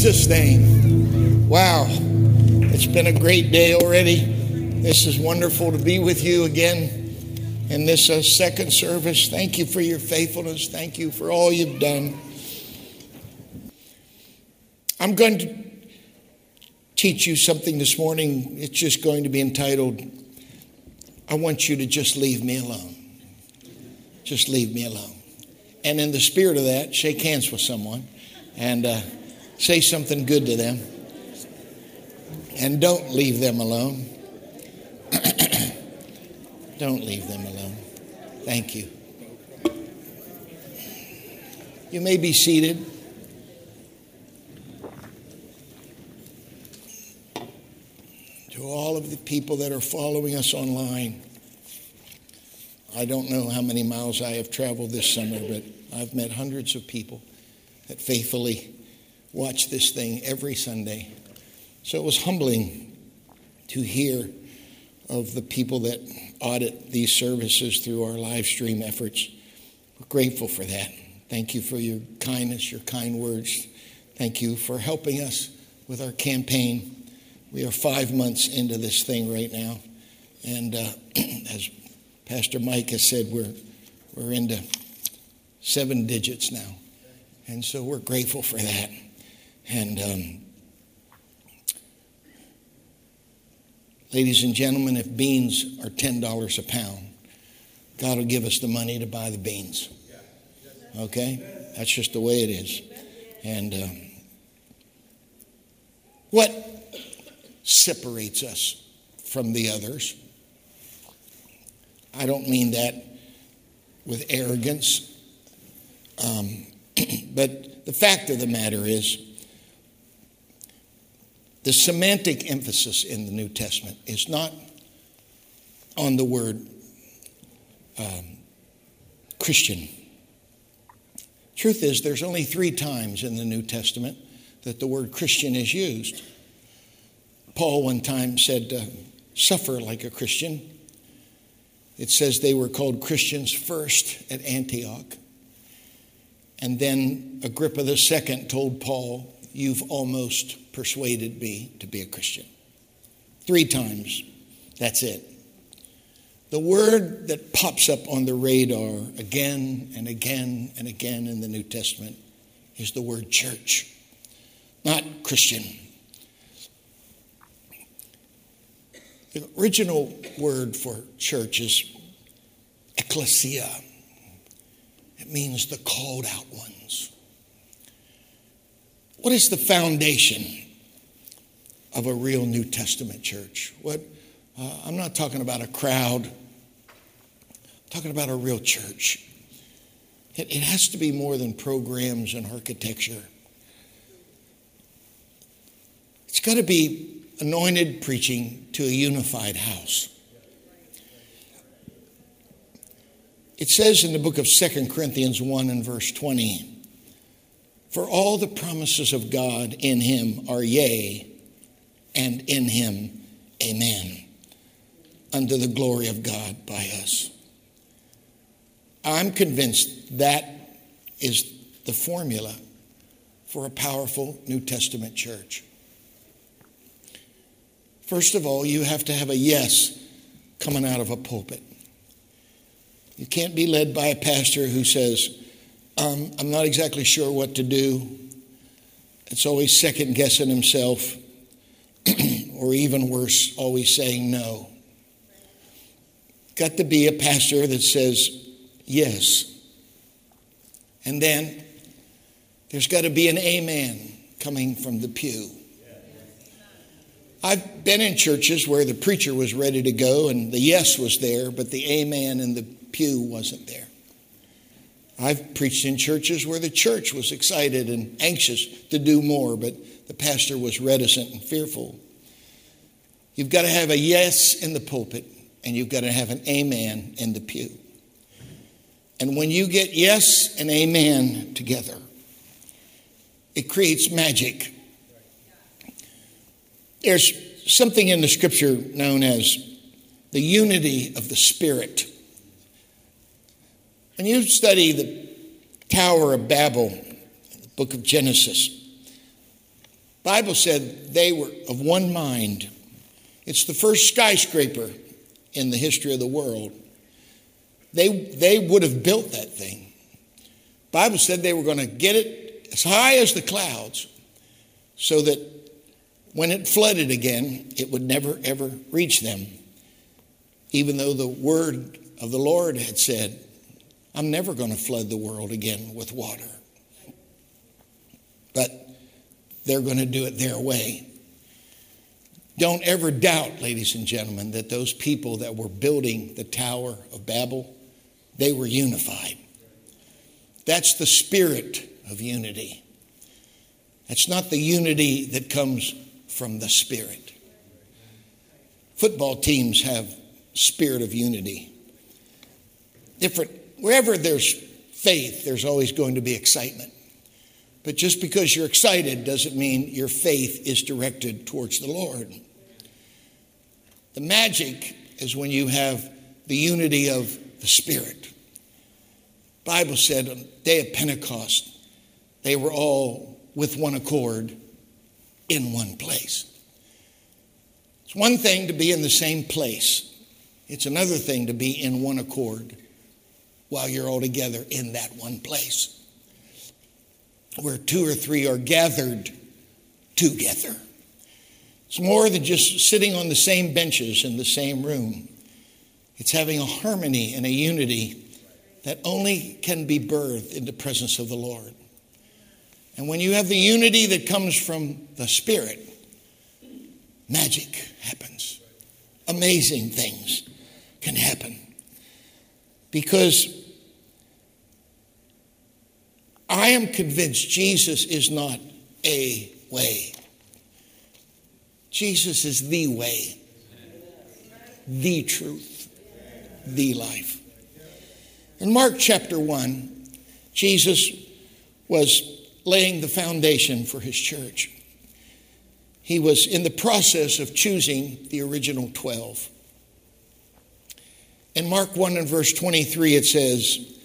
Jesus' name. Wow. It's been a great day already. This is wonderful to be with you again in this uh, second service. Thank you for your faithfulness. Thank you for all you've done. I'm going to teach you something this morning. It's just going to be entitled, I Want You to Just Leave Me Alone. Just leave me alone. And in the spirit of that, shake hands with someone and uh, say something good to them. And don't leave them alone. don't leave them alone. Thank you. You may be seated. To all of the people that are following us online, I don't know how many miles I have traveled this summer, but I've met hundreds of people that faithfully watch this thing every Sunday. So it was humbling to hear of the people that audit these services through our live stream efforts. We're grateful for that. Thank you for your kindness, your kind words. Thank you for helping us with our campaign. We are five months into this thing right now. And uh, as Pastor Mike has said, we're, we're into seven digits now. And so we're grateful for that. And um, ladies and gentlemen, if beans are $10 a pound, God will give us the money to buy the beans. Okay? That's just the way it is. And um, what separates us from the others? I don't mean that with arrogance. Um, but the fact of the matter is, the semantic emphasis in the New Testament is not on the word um, Christian. Truth is, there's only three times in the New Testament that the word Christian is used. Paul one time said, uh, suffer like a Christian. It says they were called Christians first at Antioch. And then Agrippa II told Paul, You've almost persuaded me to be a Christian. Three times. That's it. The word that pops up on the radar again and again and again in the New Testament is the word church, not Christian. The original word for church is ecclesia. It means the called out ones. What is the foundation of a real New Testament church? What uh, I'm not talking about a crowd. I'm talking about a real church. It, it has to be more than programs and architecture. It's got to be anointed preaching to a unified house. It says in the book of Second Corinthians 1 and verse 20, For all the promises of God in him are yea, and in him amen, under the glory of God by us. I'm convinced that is the formula for a powerful New Testament church. First of all, you have to have a yes coming out of a pulpit. You can't be led by a pastor who says, um, I'm not exactly sure what to do. It's always second guessing himself, or even worse, always saying no. Got to be a pastor that says yes. And then there's got to be an amen coming from the pew. I've been in churches where the preacher was ready to go and the yes was there, but the amen in the pew wasn't there. I've preached in churches where the church was excited and anxious to do more, but the pastor was reticent and fearful. You've got to have a yes in the pulpit, and you've got to have an amen in the pew. And when you get yes and amen together, it creates magic. There's something in the scripture known as the unity of the Spirit. When you study the Tower of Babel, the book of Genesis, Bible said they were of one mind. It's the first skyscraper in the history of the world. They, they would have built that thing. Bible said they were going to get it as high as the clouds so that when it flooded again, it would never ever reach them. Even though the word of the Lord had said, I'm never going to flood the world again with water. But they're going to do it their way. Don't ever doubt, ladies and gentlemen, that those people that were building the Tower of Babel, they were unified. That's the spirit of unity. That's not the unity that comes from the spirit. Football teams have spirit of unity. Different wherever there's faith, there's always going to be excitement. But just because you're excited doesn't mean your faith is directed towards the Lord. The magic is when you have the unity of the Spirit. Bible said on the day of Pentecost, they were all with one accord in one place. It's one thing to be in the same place. It's another thing to be in one accord while you're all together in that one place where two or three are gathered together. It's more than just sitting on the same benches in the same room. It's having a harmony and a unity that only can be birthed in the presence of the Lord. And when you have the unity that comes from the Spirit, magic happens. Amazing things can happen. Because I am convinced Jesus is not a way. Jesus is the way, the truth, the life. In Mark chapter 1, Jesus was laying the foundation for his church. He was in the process of choosing the original 12. In Mark 1 and verse 23, it says,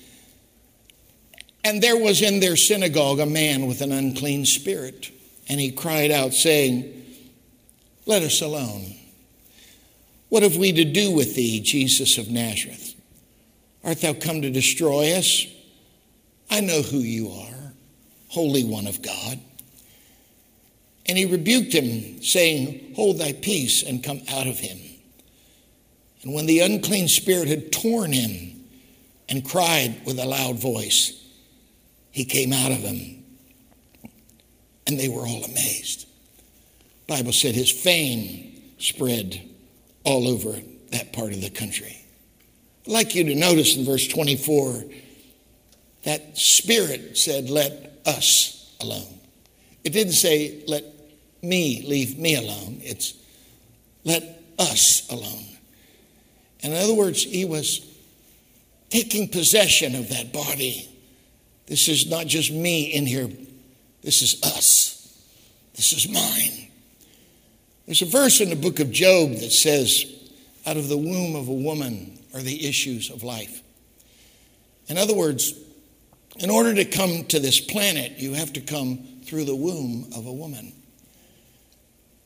And there was in their synagogue a man with an unclean spirit, and he cried out, saying, Let us alone. What have we to do with thee, Jesus of Nazareth? Art thou come to destroy us? I know who you are, Holy One of God. And he rebuked him, saying, Hold thy peace and come out of him. And when the unclean spirit had torn him and cried with a loud voice, he came out of him. And they were all amazed. Bible said his fame spread all over that part of the country. I'd like you to notice in verse 24 that spirit said, Let us alone. It didn't say, Let me leave me alone. It's, Let us alone. In other words, he was taking possession of that body. This is not just me in here, this is us. This is mine. There's a verse in the book of Job that says, Out of the womb of a woman are the issues of life. In other words, in order to come to this planet, you have to come through the womb of a woman.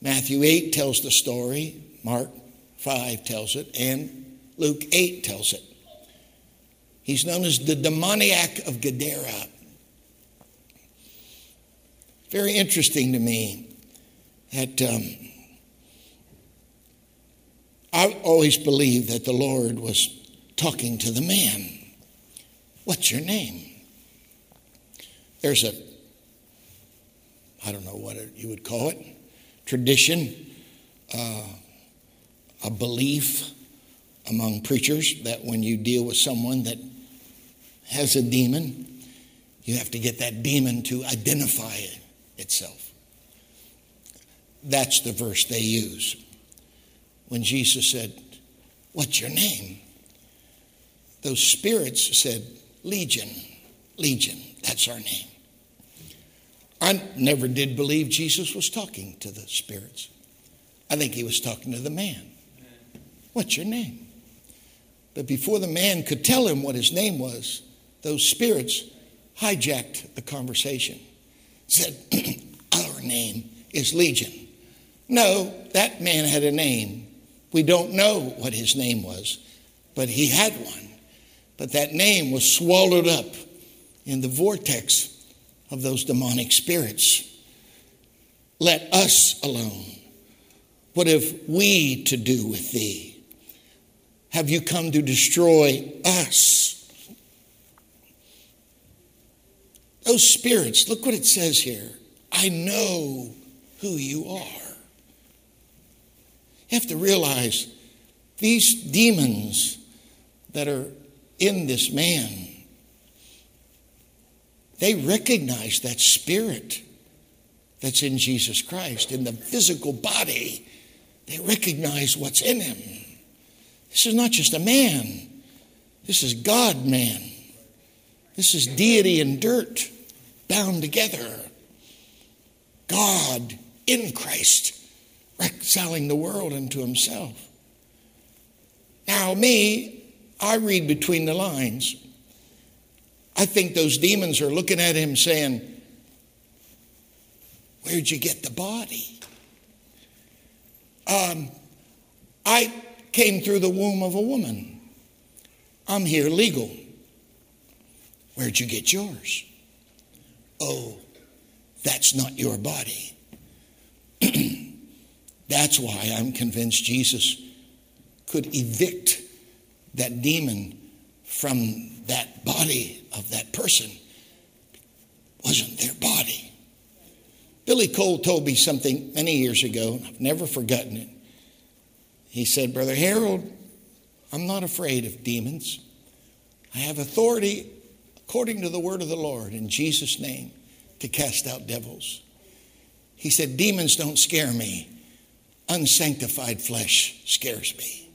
Matthew 8 tells the story, Mark 5 tells it, and Luke 8 tells it. He's known as the demoniac of Gadara. Very interesting to me that um, I always believed that the Lord was talking to the man. What's your name? There's a, I don't know what you would call it, tradition, uh, a belief among preachers that when you deal with someone that has a demon, you have to get that demon to identify itself. That's the verse they use. When Jesus said, What's your name? Those spirits said, Legion, Legion, that's our name. I never did believe Jesus was talking to the spirits. I think he was talking to the man. What's your name? But before the man could tell him what his name was, those spirits hijacked the conversation. Said, Our name is Legion. No, that man had a name. We don't know what his name was, but he had one. But that name was swallowed up in the vortex of those demonic spirits. Let us alone. What have we to do with thee? Have you come to destroy us? Those spirits, look what it says here. I know who you are. You have to realize these demons that are in this man, they recognize that spirit that's in Jesus Christ, in the physical body. They recognize what's in him. This is not just a man, this is God man. This is deity in dirt bound together. God in Christ, reconciling the world unto himself. Now, me, I read between the lines. I think those demons are looking at him saying, Where'd you get the body? Um, I came through the womb of a woman. I'm here legal. Where'd you get yours? Oh, that's not your body. that's why I'm convinced Jesus could evict that demon from that body of that person. It wasn't their body. Billy Cole told me something many years ago, I've never forgotten it. He said, Brother Harold, I'm not afraid of demons. I have authority according to the word of the Lord in Jesus' name to cast out devils. He said, Demons don't scare me, unsanctified flesh scares me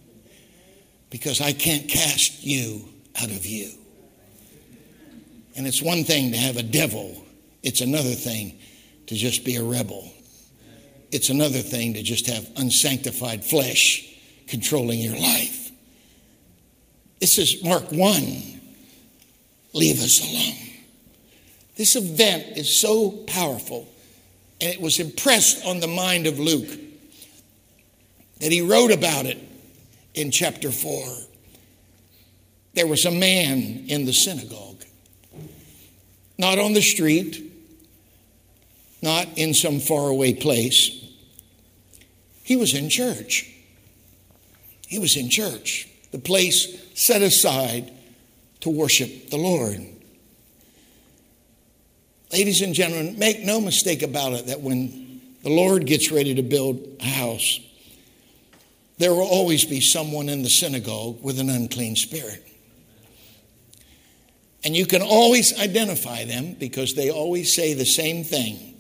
because I can't cast you out of you. And it's one thing to have a devil, it's another thing to just be a rebel. It's another thing to just have unsanctified flesh controlling your life. This is Mark 1. Leave us alone. This event is so powerful, and it was impressed on the mind of Luke that he wrote about it in chapter 4. There was a man in the synagogue, not on the street, not in some faraway place. He was in church. He was in church, the place set aside to worship the Lord. Ladies and gentlemen, make no mistake about it that when the Lord gets ready to build a house, there will always be someone in the synagogue with an unclean spirit. And you can always identify them because they always say the same thing.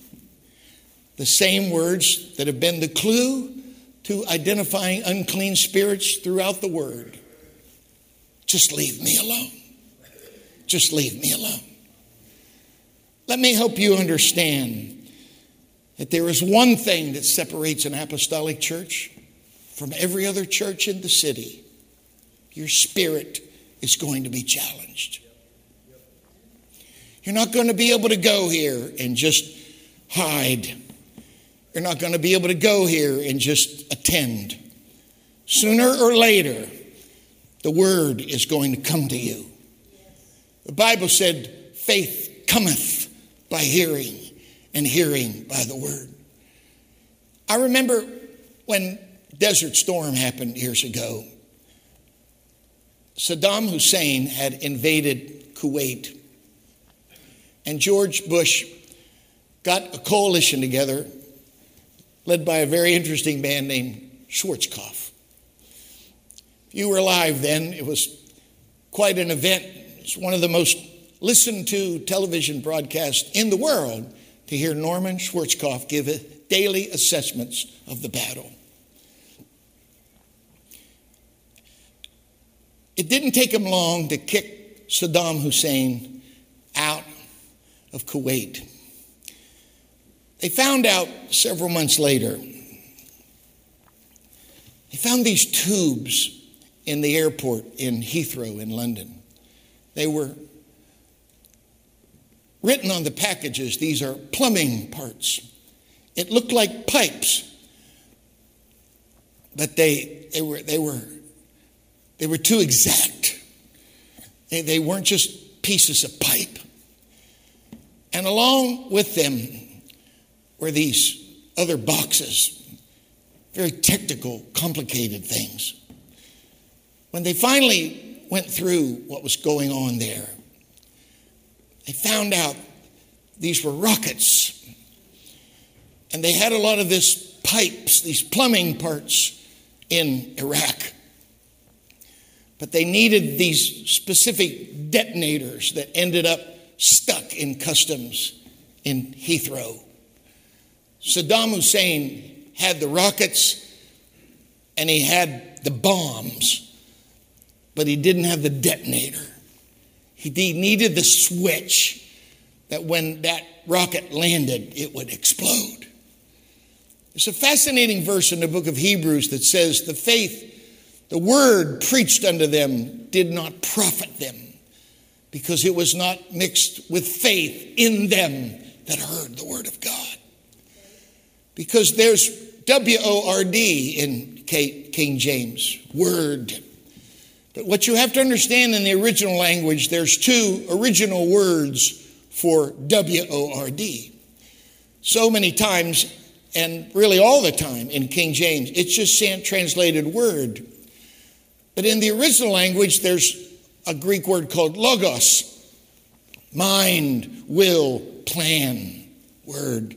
The same words that have been the clue to identifying unclean spirits throughout the word. Just leave me alone. Just leave me alone. Let me help you understand that there is one thing that separates an apostolic church from every other church in the city your spirit is going to be challenged. You're not going to be able to go here and just hide. You're not going to be able to go here and just attend. Sooner or later, the word is going to come to you. The Bible said, faith cometh by hearing, and hearing by the word. I remember when Desert Storm happened years ago. Saddam Hussein had invaded Kuwait, and George Bush got a coalition together led by a very interesting man named Schwarzkopf. If you were alive then, it was quite an event. It's one of the most listened to television broadcasts in the world to hear Norman Schwarzkopf give daily assessments of the battle. It didn't take him long to kick Saddam Hussein out of Kuwait. They found out several months later, they found these tubes in the airport in Heathrow in London. They were Written on the packages, these are plumbing parts. It looked like pipes, but they, they, were, they, were, they were too exact. They, they weren't just pieces of pipe. And along with them were these other boxes, very technical, complicated things. When they finally went through what was going on there, they found out these were rockets. And they had a lot of this pipes, these plumbing parts in Iraq. But they needed these specific detonators that ended up stuck in customs in Heathrow. Saddam Hussein had the rockets and he had the bombs, but he didn't have the detonator. He needed the switch that when that rocket landed, it would explode. There's a fascinating verse in the book of Hebrews that says, The faith, the word preached unto them did not profit them because it was not mixed with faith in them that heard the word of God. Because there's W O R D in King James, word. But what you have to understand in the original language, there's two original words for W O R D. So many times, and really all the time in King James, it's just translated word. But in the original language, there's a Greek word called logos mind, will, plan, word.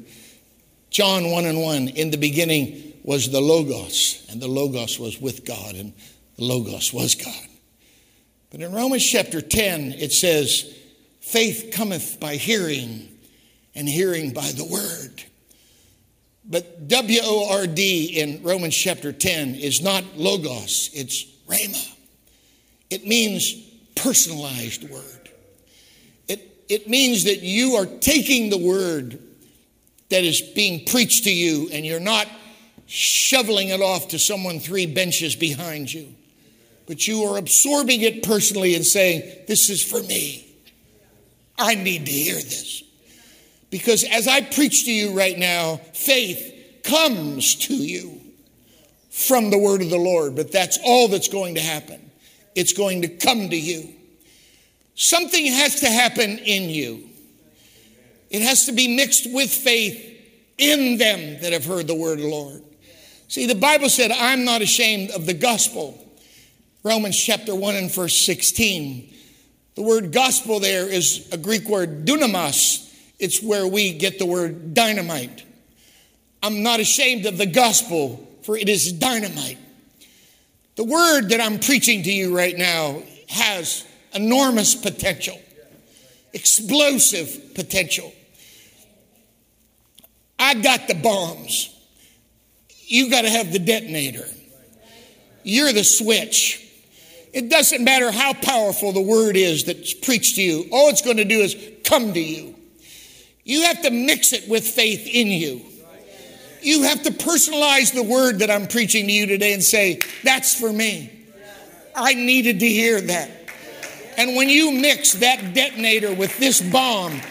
John 1 and 1, in the beginning was the Logos, and the Logos was with God, and the Logos was God. But in Romans chapter 10, it says, Faith cometh by hearing, and hearing by the word. But W O R D in Romans chapter 10 is not logos, it's rhema. It means personalized word. It, it means that you are taking the word that is being preached to you and you're not shoveling it off to someone three benches behind you, but you are absorbing it personally and saying, This is for me. I need to hear this. Because as I preach to you right now, faith comes to you from the word of the Lord, but that's all that's going to happen. It's going to come to you. Something has to happen in you. It has to be mixed with faith in them that have heard the word of the Lord. See, the Bible said, I'm not ashamed of the gospel. Romans chapter 1 and verse 16. The word gospel there is a Greek word dunamis. It's where we get the word dynamite. I'm not ashamed of the gospel, for it is dynamite. The word that I'm preaching to you right now has enormous potential, explosive potential. I got the bombs. You got to have the detonator. You're the switch. It doesn't matter how powerful the word is that's preached to you, all it's going to do is come to you. You have to mix it with faith in you. You have to personalize the word that I'm preaching to you today and say, That's for me. I needed to hear that. And when you mix that detonator with this bomb,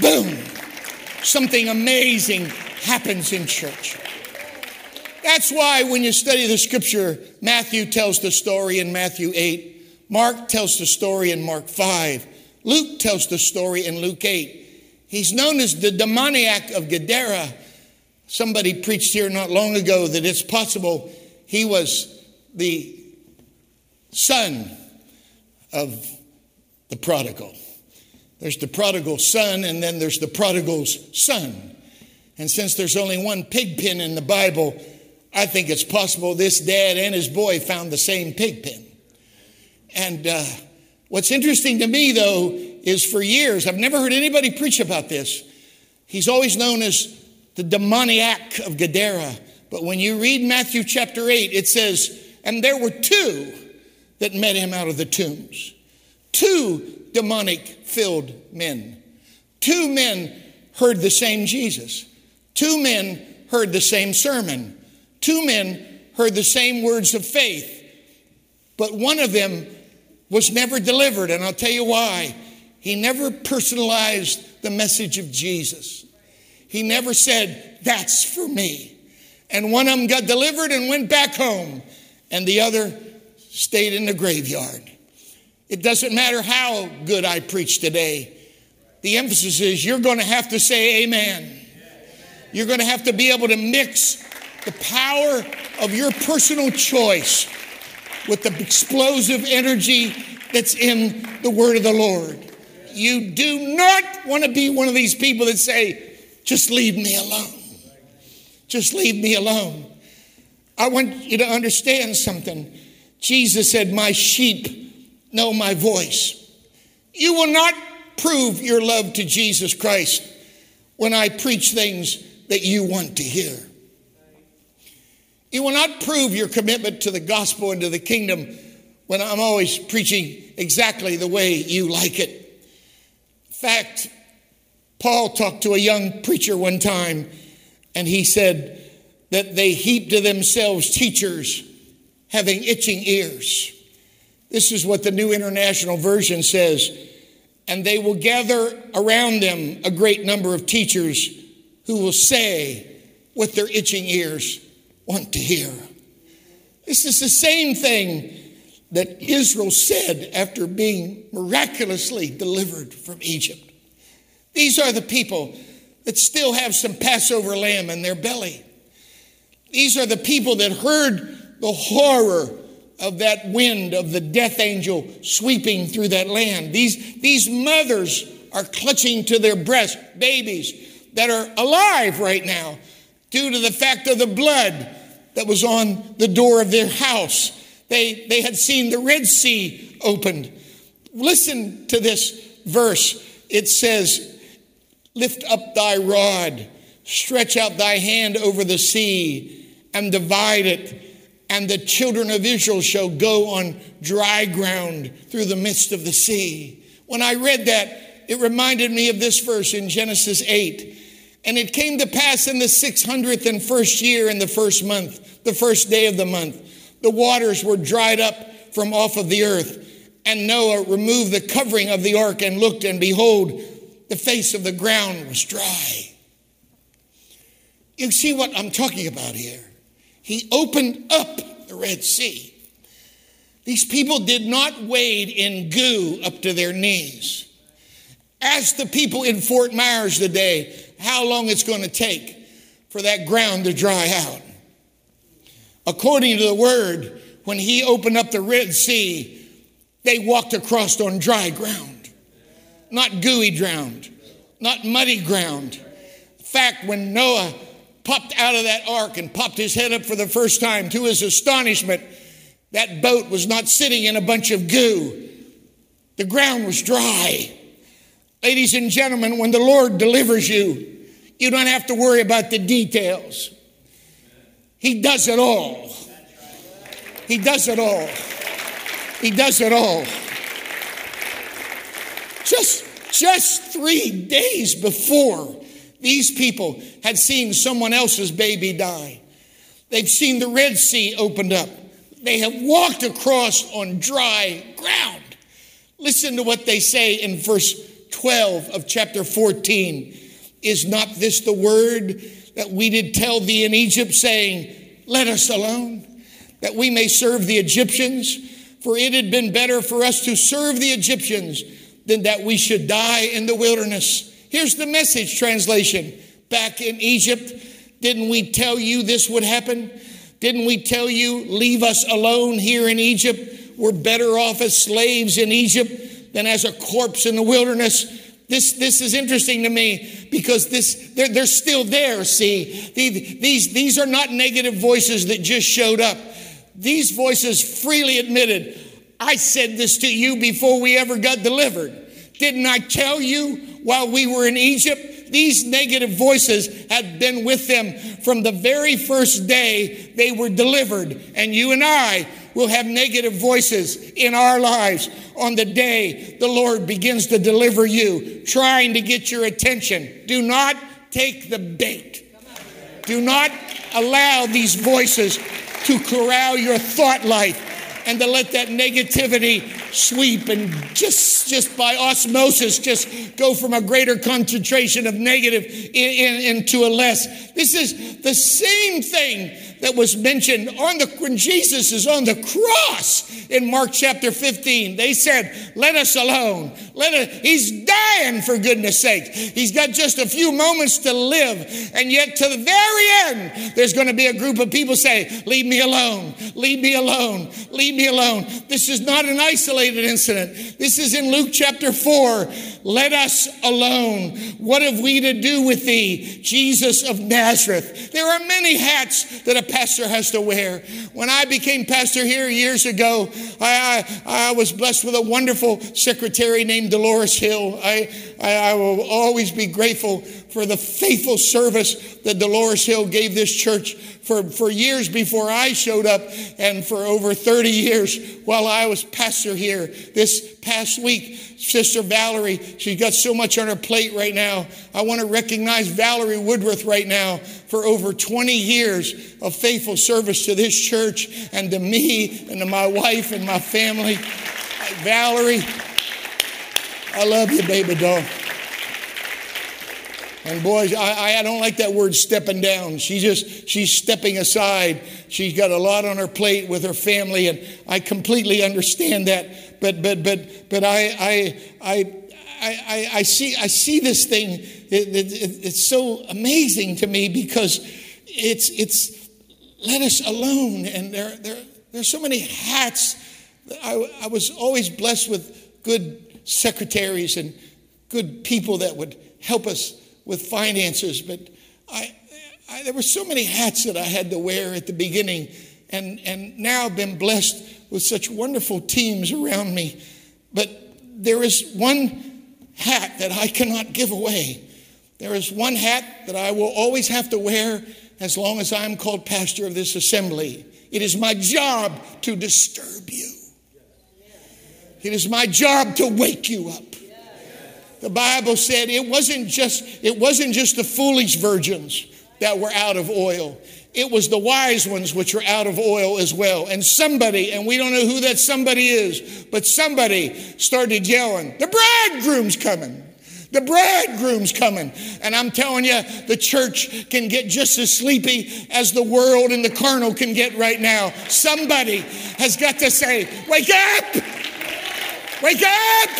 boom, something amazing happens in church. That's why when you study the scripture, Matthew tells the story in Matthew 8, Mark tells the story in Mark 5, Luke tells the story in Luke 8. He's known as the demoniac of Gadara. Somebody preached here not long ago that it's possible he was the son of the prodigal. There's the prodigal son, and then there's the prodigal's son. And since there's only one pig pen in the Bible, I think it's possible this dad and his boy found the same pig pen. And uh, what's interesting to me, though, is for years, I've never heard anybody preach about this. He's always known as the demoniac of Gadara. But when you read Matthew chapter 8, it says, And there were two that met him out of the tombs. Two demonic filled men. Two men heard the same Jesus. Two men heard the same sermon. Two men heard the same words of faith, but one of them was never delivered, and I'll tell you why. He never personalized the message of Jesus. He never said, That's for me. And one of them got delivered and went back home, and the other stayed in the graveyard. It doesn't matter how good I preach today. The emphasis is you're going to have to say amen. You're going to have to be able to mix the power of your personal choice with the explosive energy that's in the word of the Lord. You do not want to be one of these people that say, just leave me alone. Just leave me alone. I want you to understand something. Jesus said, My sheep know my voice. You will not prove your love to Jesus Christ when I preach things that you want to hear. You will not prove your commitment to the gospel and to the kingdom when I'm always preaching exactly the way you like it. In fact, Paul talked to a young preacher one time, and he said that they heap to themselves teachers having itching ears. This is what the New International Version says. And they will gather around them a great number of teachers who will say with their itching ears want to hear. This is the same thing that Israel said after being miraculously delivered from Egypt. These are the people that still have some Passover lamb in their belly. These are the people that heard the horror of that wind of the death angel sweeping through that land. These, these mothers are clutching to their breast babies that are alive right now due to the fact of the blood that was on the door of their house. They, they had seen the Red Sea opened. Listen to this verse. It says, Lift up thy rod, stretch out thy hand over the sea, and divide it. And the children of Israel shall go on dry ground through the midst of the sea. When I read that, it reminded me of this verse in Genesis 8. And it came to pass in the 600th and first year in the first month, the first day of the month, the waters were dried up from off of the earth. And Noah removed the covering of the ark and looked, and behold, the face of the ground was dry. You see what I'm talking about here? He opened up the Red Sea. These people did not wade in goo up to their knees. Ask the people in Fort Myers today how long it's going to take for that ground to dry out. According to the word, when he opened up the Red Sea, they walked across on dry ground not gooey ground, not muddy ground. In fact, when Noah popped out of that ark and popped his head up for the first time, to his astonishment, that boat was not sitting in a bunch of goo. The ground was dry. Ladies and gentlemen, when the Lord delivers you, you don't have to worry about the details. He does it all. He does it all. He does it all. Just, just three days before, these people had seen someone else's baby die. They've seen the Red Sea opened up. They have walked across on dry ground. Listen to what they say in verse 12 of chapter 14. Is not this the word that we did tell thee in Egypt, saying, Let us alone, that we may serve the Egyptians? For it had been better for us to serve the Egyptians than that we should die in the wilderness. Here's the message translation. Back in Egypt, didn't we tell you this would happen? Didn't we tell you, leave us alone here in Egypt? We're better off as slaves in Egypt than as a corpse in the wilderness. This, this is interesting to me because this, they're, they're still there, see. These, these are not negative voices that just showed up. These voices freely admitted, I said this to you before we ever got delivered. Didn't I tell you while we were in Egypt? These negative voices had been with them from the very first day they were delivered. And you and I will have negative voices in our lives on the day the Lord begins to deliver you, trying to get your attention. Do not take the bait. Do not allow these voices to corral your thought life and to let that negativity sweep and just, just by osmosis just go from a greater concentration of negative in, in, into a less. This is the same thing that was mentioned on the when Jesus is on the cross in Mark chapter 15. They said, "Let us alone. Let us, he's dying for goodness sake. He's got just a few moments to live, and yet to the very end, there's going to be a group of people say, "Leave me alone. Leave me alone. Leave me alone." This is not an isolated incident. This is in Luke chapter 4. Let us alone. What have we to do with thee, Jesus of Nazareth? There are many hats that a pastor has to wear. When I became pastor here years ago, I, I, I was blessed with a wonderful secretary named Dolores Hill. I, I, I will always be grateful for the faithful service that Dolores Hill gave this church for, for years before I showed up and for over 30 years while I was pastor here. This past week, Sister Valerie, she's got so much on her plate right now. I want to recognize Valerie Woodworth right now for over 20 years of faithful service to this church and to me and to my wife and my family. Valerie, I love you, baby doll. And boys, I, I don't like that word stepping down. She just, she's stepping aside. She's got a lot on her plate with her family, and I completely understand that. But, but, but, but I, I, I, I, I see, I see this thing. It, it, it's so amazing to me because it's, it's let us alone. And there, there, there's so many hats. I, I was always blessed with good secretaries and good people that would help us with finances, but I, I, there were so many hats that I had to wear at the beginning, and, and now I've been blessed with such wonderful teams around me. But there is one hat that I cannot give away. There is one hat that I will always have to wear as long as I'm called pastor of this assembly. It is my job to disturb you. It is my job to wake you up the Bible said it wasn't just it wasn't just the foolish virgins that were out of oil. It was the wise ones which were out of oil as well. And somebody, and we don't know who that somebody is, but somebody started yelling, The bridegroom's coming. The bridegroom's coming. And I'm telling you, the church can get just as sleepy as the world and the carnal can get right now. Somebody has got to say, Wake up! Wake up!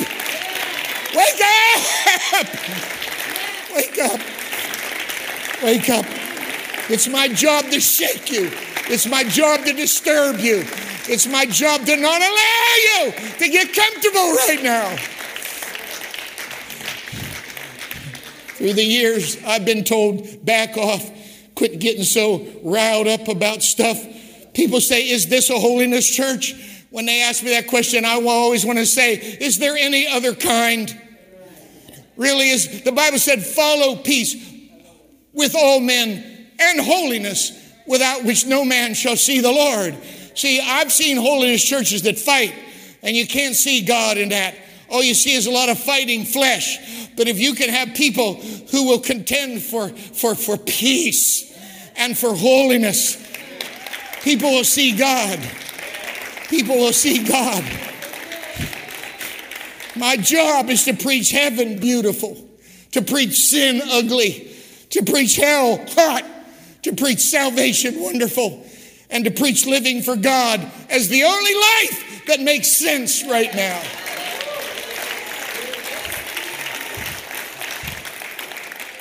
Wake up! Wake up! Wake up. It's my job to shake you. It's my job to disturb you. It's my job to not allow you to get comfortable right now. Through the years, I've been told, back off, quit getting so riled up about stuff. People say, Is this a holiness church? When they ask me that question, I always want to say, Is there any other kind? Really is, the Bible said, follow peace with all men and holiness, without which no man shall see the Lord. See, I've seen holiness churches that fight, and you can't see God in that. All you see is a lot of fighting flesh. But if you can have people who will contend for, for, for peace and for holiness, people will see God people will see God. My job is to preach heaven beautiful, to preach sin ugly, to preach hell hot, to preach salvation wonderful, and to preach living for God as the only life that makes sense right now.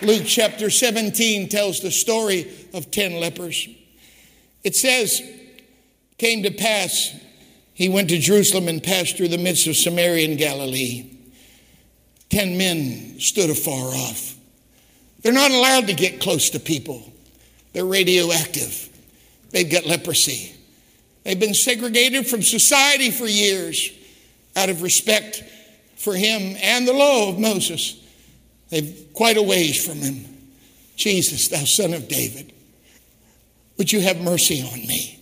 Luke chapter 17 tells the story of 10 lepers. It says, came to pass he went to Jerusalem and passed through the midst of Samaria and Galilee. Ten men stood afar off. They're not allowed to get close to people, they're radioactive. They've got leprosy. They've been segregated from society for years out of respect for him and the law of Moses. They've quite a ways from him. Jesus, thou son of David, would you have mercy on me?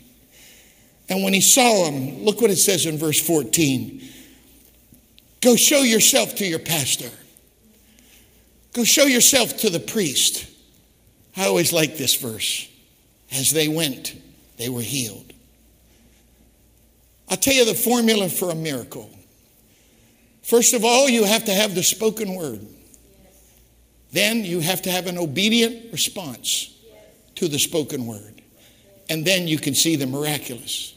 And when he saw him, look what it says in verse 14 Go show yourself to your pastor, go show yourself to the priest. I always like this verse. As they went, they were healed. I'll tell you the formula for a miracle. First of all, you have to have the spoken word. Then you have to have an obedient response to the spoken word. And then you can see the miraculous.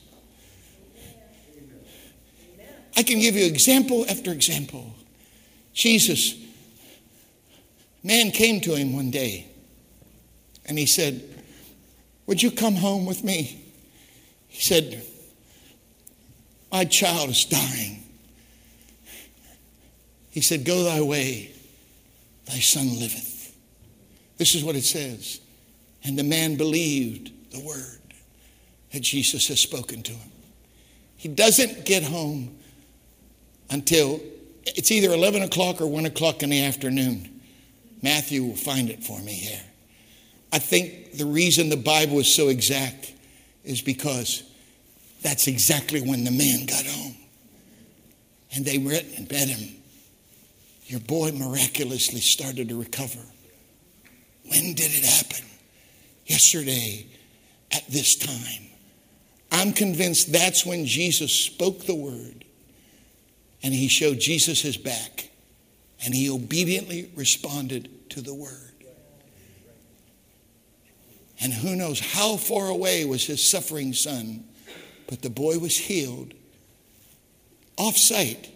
I can give you example after example. Jesus, man came to him one day and he said, Would you come home with me? He said, My child is dying. He said, Go thy way, thy son liveth. This is what it says. And the man believed the word that Jesus has spoken to him. He doesn't get home until it's either 11 o'clock or 1 o'clock in the afternoon. Matthew will find it for me here. I think the reason the Bible is so exact is because that's exactly when the man got home. And they went and bet him. Your boy miraculously started to recover. When did it happen? Yesterday at this time. I'm convinced that's when Jesus spoke the word and he showed Jesus his back and he obediently responded to the word. And who knows how far away was his suffering son, but the boy was healed off sight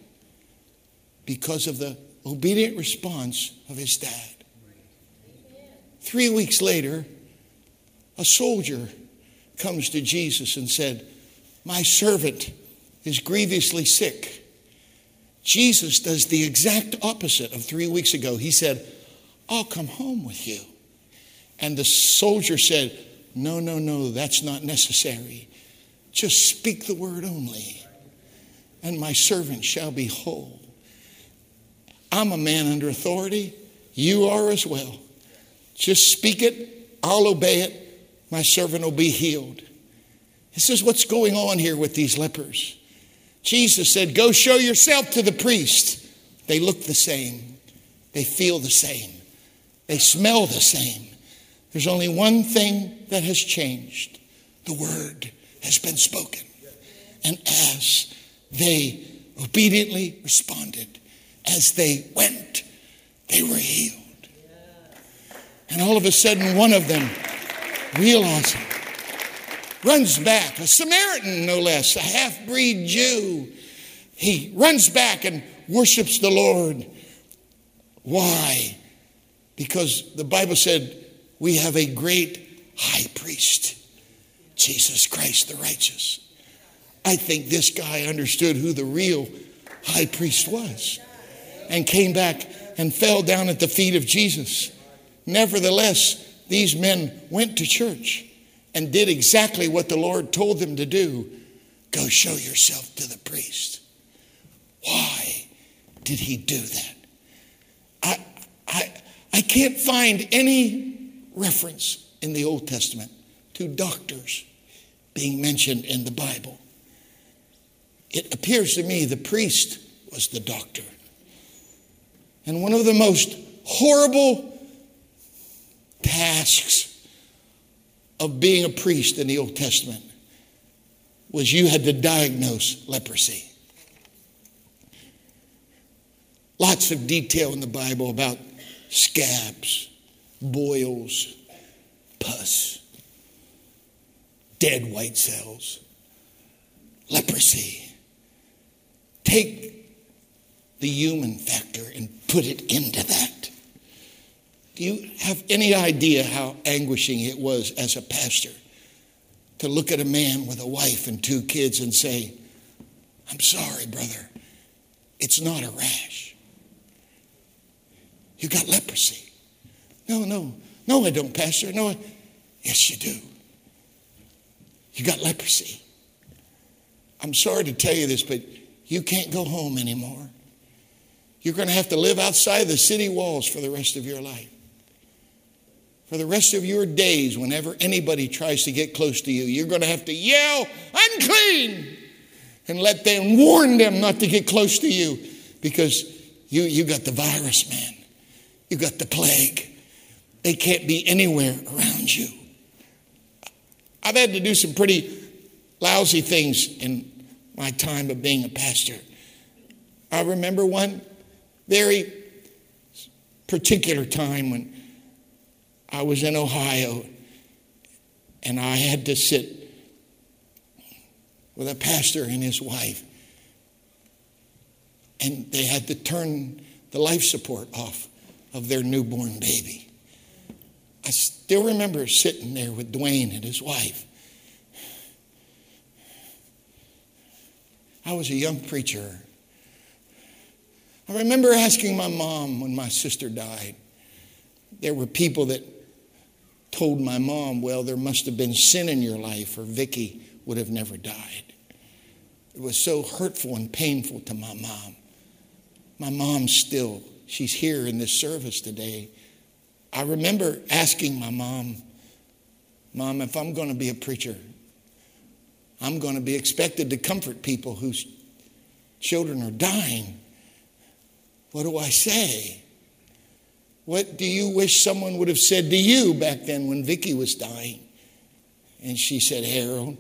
because of the obedient response of his dad. Three weeks later, a soldier comes to Jesus and said, My servant is grievously sick. Jesus does the exact opposite of three weeks ago. He said, I'll come home with you. And the soldier said, No, no, no, that's not necessary. Just speak the word only, and my servant shall be whole. I'm a man under authority. You are as well. Just speak it, I'll obey it, my servant will be healed. This is what's going on here with these lepers. Jesus said, Go show yourself to the priest. They look the same, they feel the same, they smell the same. There's only one thing that has changed the word has been spoken. And as they obediently responded, as they went, they were healed. And all of a sudden, one of them realizing runs back, a Samaritan no less, a half breed Jew. He runs back and worships the Lord. Why? Because the Bible said we have a great high priest, Jesus Christ the righteous. I think this guy understood who the real high priest was and came back and fell down at the feet of Jesus. Nevertheless, these men went to church and did exactly what the Lord told them to do go show yourself to the priest. Why did he do that? I, I, I can't find any reference in the Old Testament to doctors being mentioned in the Bible. It appears to me the priest was the doctor. And one of the most horrible tasks of being a priest in the Old Testament was you had to diagnose leprosy. Lots of detail in the Bible about scabs, boils, pus, dead white cells, leprosy. Take the human factor and put it into that. Do you have any idea how anguishing it was as a pastor to look at a man with a wife and two kids and say, I'm sorry, brother, it's not a rash. You got leprosy. No, no, no, I don't, Pastor. No, I, yes, you do. You got leprosy. I'm sorry to tell you this, but you can't go home anymore. You're going to have to live outside the city walls for the rest of your life for the rest of your days, whenever anybody tries to get close to you, you're going to have to yell, unclean, and let them warn them not to get close to you because you, you got the virus, man. You got the plague. They can't be anywhere around you. I've had to do some pretty lousy things in my time of being a pastor. I remember one very particular time when I was in Ohio and I had to sit with a pastor and his wife. And they had to turn the life support off of their newborn baby. I still remember sitting there with Dwayne and his wife. I was a young preacher. I remember asking my mom when my sister died. There were people that told my mom, well, there must have been sin in your life or Vicky would have never died. It was so hurtful and painful to my mom. My mom still, she's here in this service today. I remember asking my mom, Mom, if I'm going to be a preacher, I'm going to be expected to comfort people whose children are dying. What do I say? What do you wish someone would have said to you back then when Vicky was dying? And she said, Harold,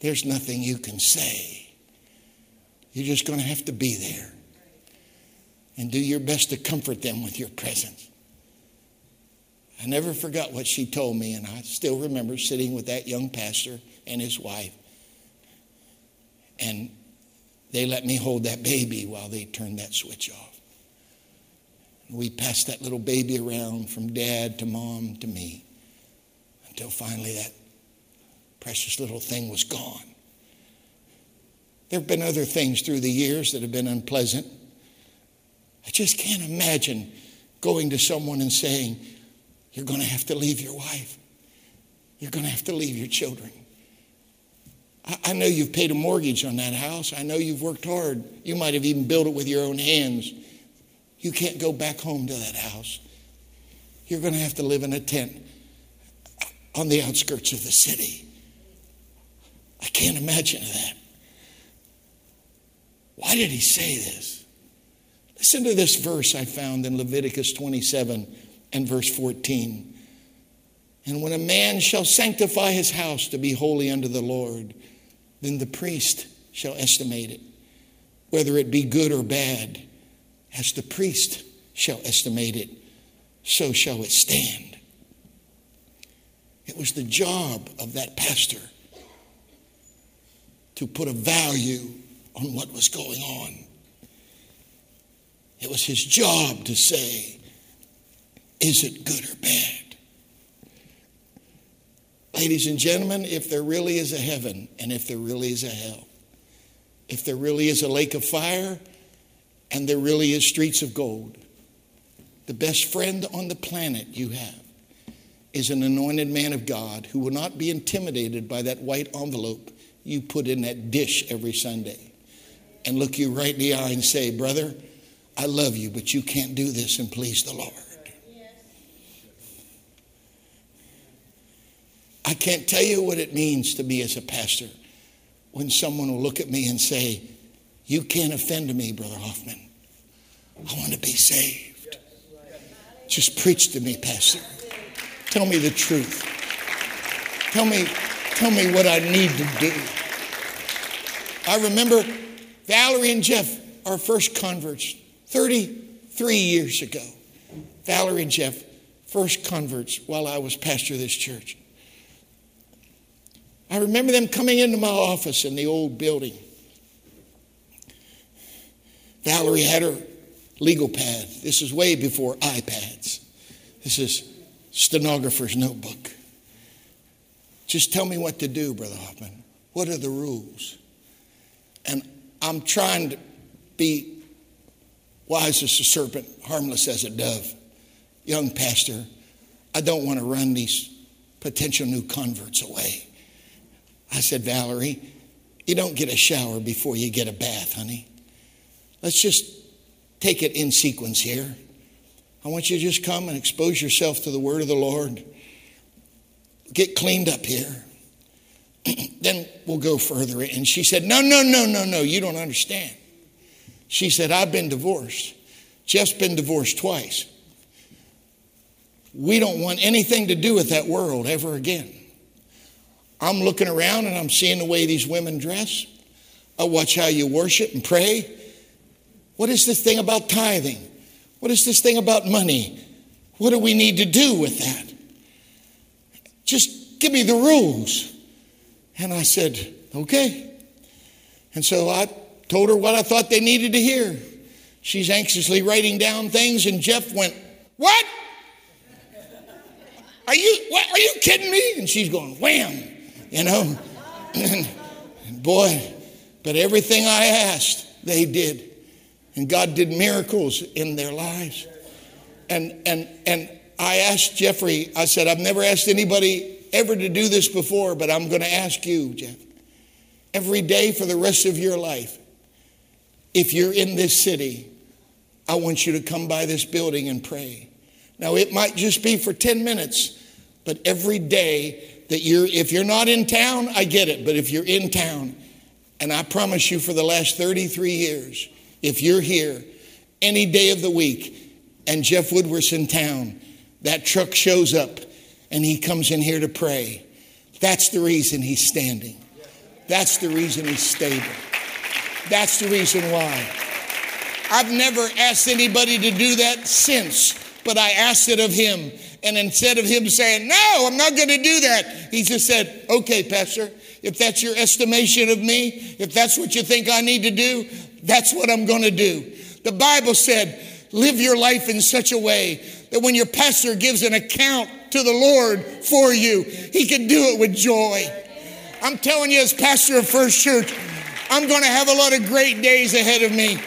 there's nothing you can say. You're just going to have to be there and do your best to comfort them with your presence. I never forgot what she told me, and I still remember sitting with that young pastor and his wife. And they let me hold that baby while they turned that switch off. We passed that little baby around from dad to mom to me until finally that precious little thing was gone. There have been other things through the years that have been unpleasant. I just can't imagine going to someone and saying, You're going to have to leave your wife. You're going to have to leave your children. I know you've paid a mortgage on that house. I know you've worked hard. You might have even built it with your own hands. You can't go back home to that house. You're going to have to live in a tent on the outskirts of the city. I can't imagine that. Why did he say this? Listen to this verse I found in Leviticus 27 and verse 14. And when a man shall sanctify his house to be holy unto the Lord, then the priest shall estimate it, whether it be good or bad as the priest shall estimate it, so shall it stand. It was the job of that pastor to put a value on what was going on. It was his job to say, is it good or bad? Ladies and gentlemen, if there really is a heaven and if there really is a hell, if there really is a lake of fire and there really is streets of gold. The best friend on the planet you have is an anointed man of God who will not be intimidated by that white envelope you put in that dish every Sunday and look you right in the eye and say, Brother, I love you, but you can't do this and please the Lord. I can't tell you what it means to be as a pastor when someone will look at me and say, you can't offend me, Brother Hoffman. I want to be saved. Just preach to me, Pastor. Tell me the truth. Tell me, tell me what I need to do. I remember Valerie and Jeff, our first converts, 33 years ago. Valerie and Jeff, first converts while I was pastor of this church. I remember them coming into my office in the old building. Valerie had her legal pad. This is way before iPads. This is stenographer's notebook. Just tell me what to do, Brother Hoffman. What are the rules? And I'm trying to be wise as a serpent, harmless as a dove. Young pastor, I don't want to run these potential new converts away. I said, Valerie, you don't get a shower before you get a bath, honey. Let's just take it in sequence here. I want you to just come and expose yourself to the word of the Lord. Get cleaned up here. then we'll go further. And she said, No, no, no, no, no, you don't understand. She said, I've been divorced. Jeff's been divorced twice. We don't want anything to do with that world ever again. I'm looking around and I'm seeing the way these women dress. I watch how you worship and pray. What is this thing about tithing? What is this thing about money? What do we need to do with that? Just give me the rules. And I said, okay. And so I told her what I thought they needed to hear. She's anxiously writing down things, and Jeff went, What? Are you, what, are you kidding me? And she's going, Wham, you know. boy, but everything I asked, they did. And God did miracles in their lives. And, and, and I asked Jeffrey, I said, I've never asked anybody ever to do this before, but I'm going to ask you, Jeff. Every day for the rest of your life, if you're in this city, I want you to come by this building and pray. Now, it might just be for 10 minutes, but every day that you're, if you're not in town, I get it, but if you're in town, and I promise you for the last 33 years, if you're here any day of the week and Jeff Woodworth's in town, that truck shows up and he comes in here to pray. That's the reason he's standing. That's the reason he's stable. That's the reason why. I've never asked anybody to do that since, but I asked it of him. And instead of him saying, No, I'm not going to do that, he just said, Okay, Pastor, if that's your estimation of me, if that's what you think I need to do, that's what I'm going to do. The Bible said, Live your life in such a way that when your pastor gives an account to the Lord for you, he can do it with joy. I'm telling you, as pastor of First Church, I'm going to have a lot of great days ahead of me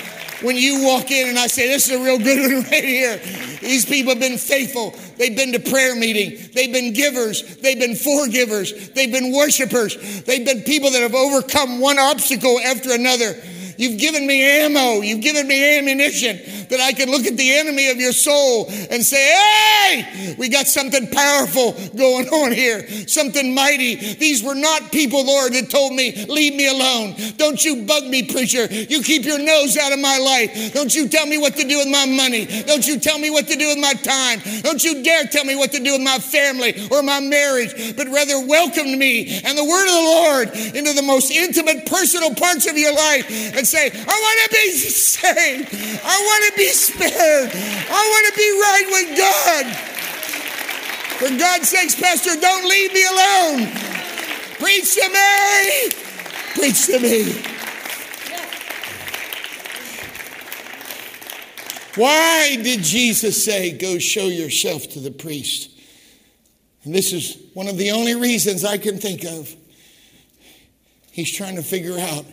when you walk in and I say, This is a real good one right here. These people have been faithful. They've been to prayer meeting. They've been givers. They've been forgivers. They've been worshipers. They've been people that have overcome one obstacle after another. You've given me ammo. You've given me ammunition that I can look at the enemy of your soul and say, hey, we got something powerful going on here, something mighty. These were not people, Lord, that told me, leave me alone. Don't you bug me, preacher. You keep your nose out of my life. Don't you tell me what to do with my money. Don't you tell me what to do with my time. Don't you dare tell me what to do with my family or my marriage, but rather welcome me and the word of the Lord into the most intimate, personal parts of your life and say, I want to be saved. I want to be spared. I want to be right with God. For God's sakes, Pastor, don't leave me alone. Preach to me. Preach to me. Why did Jesus say, Go show yourself to the priest? And this is one of the only reasons I can think of. He's trying to figure out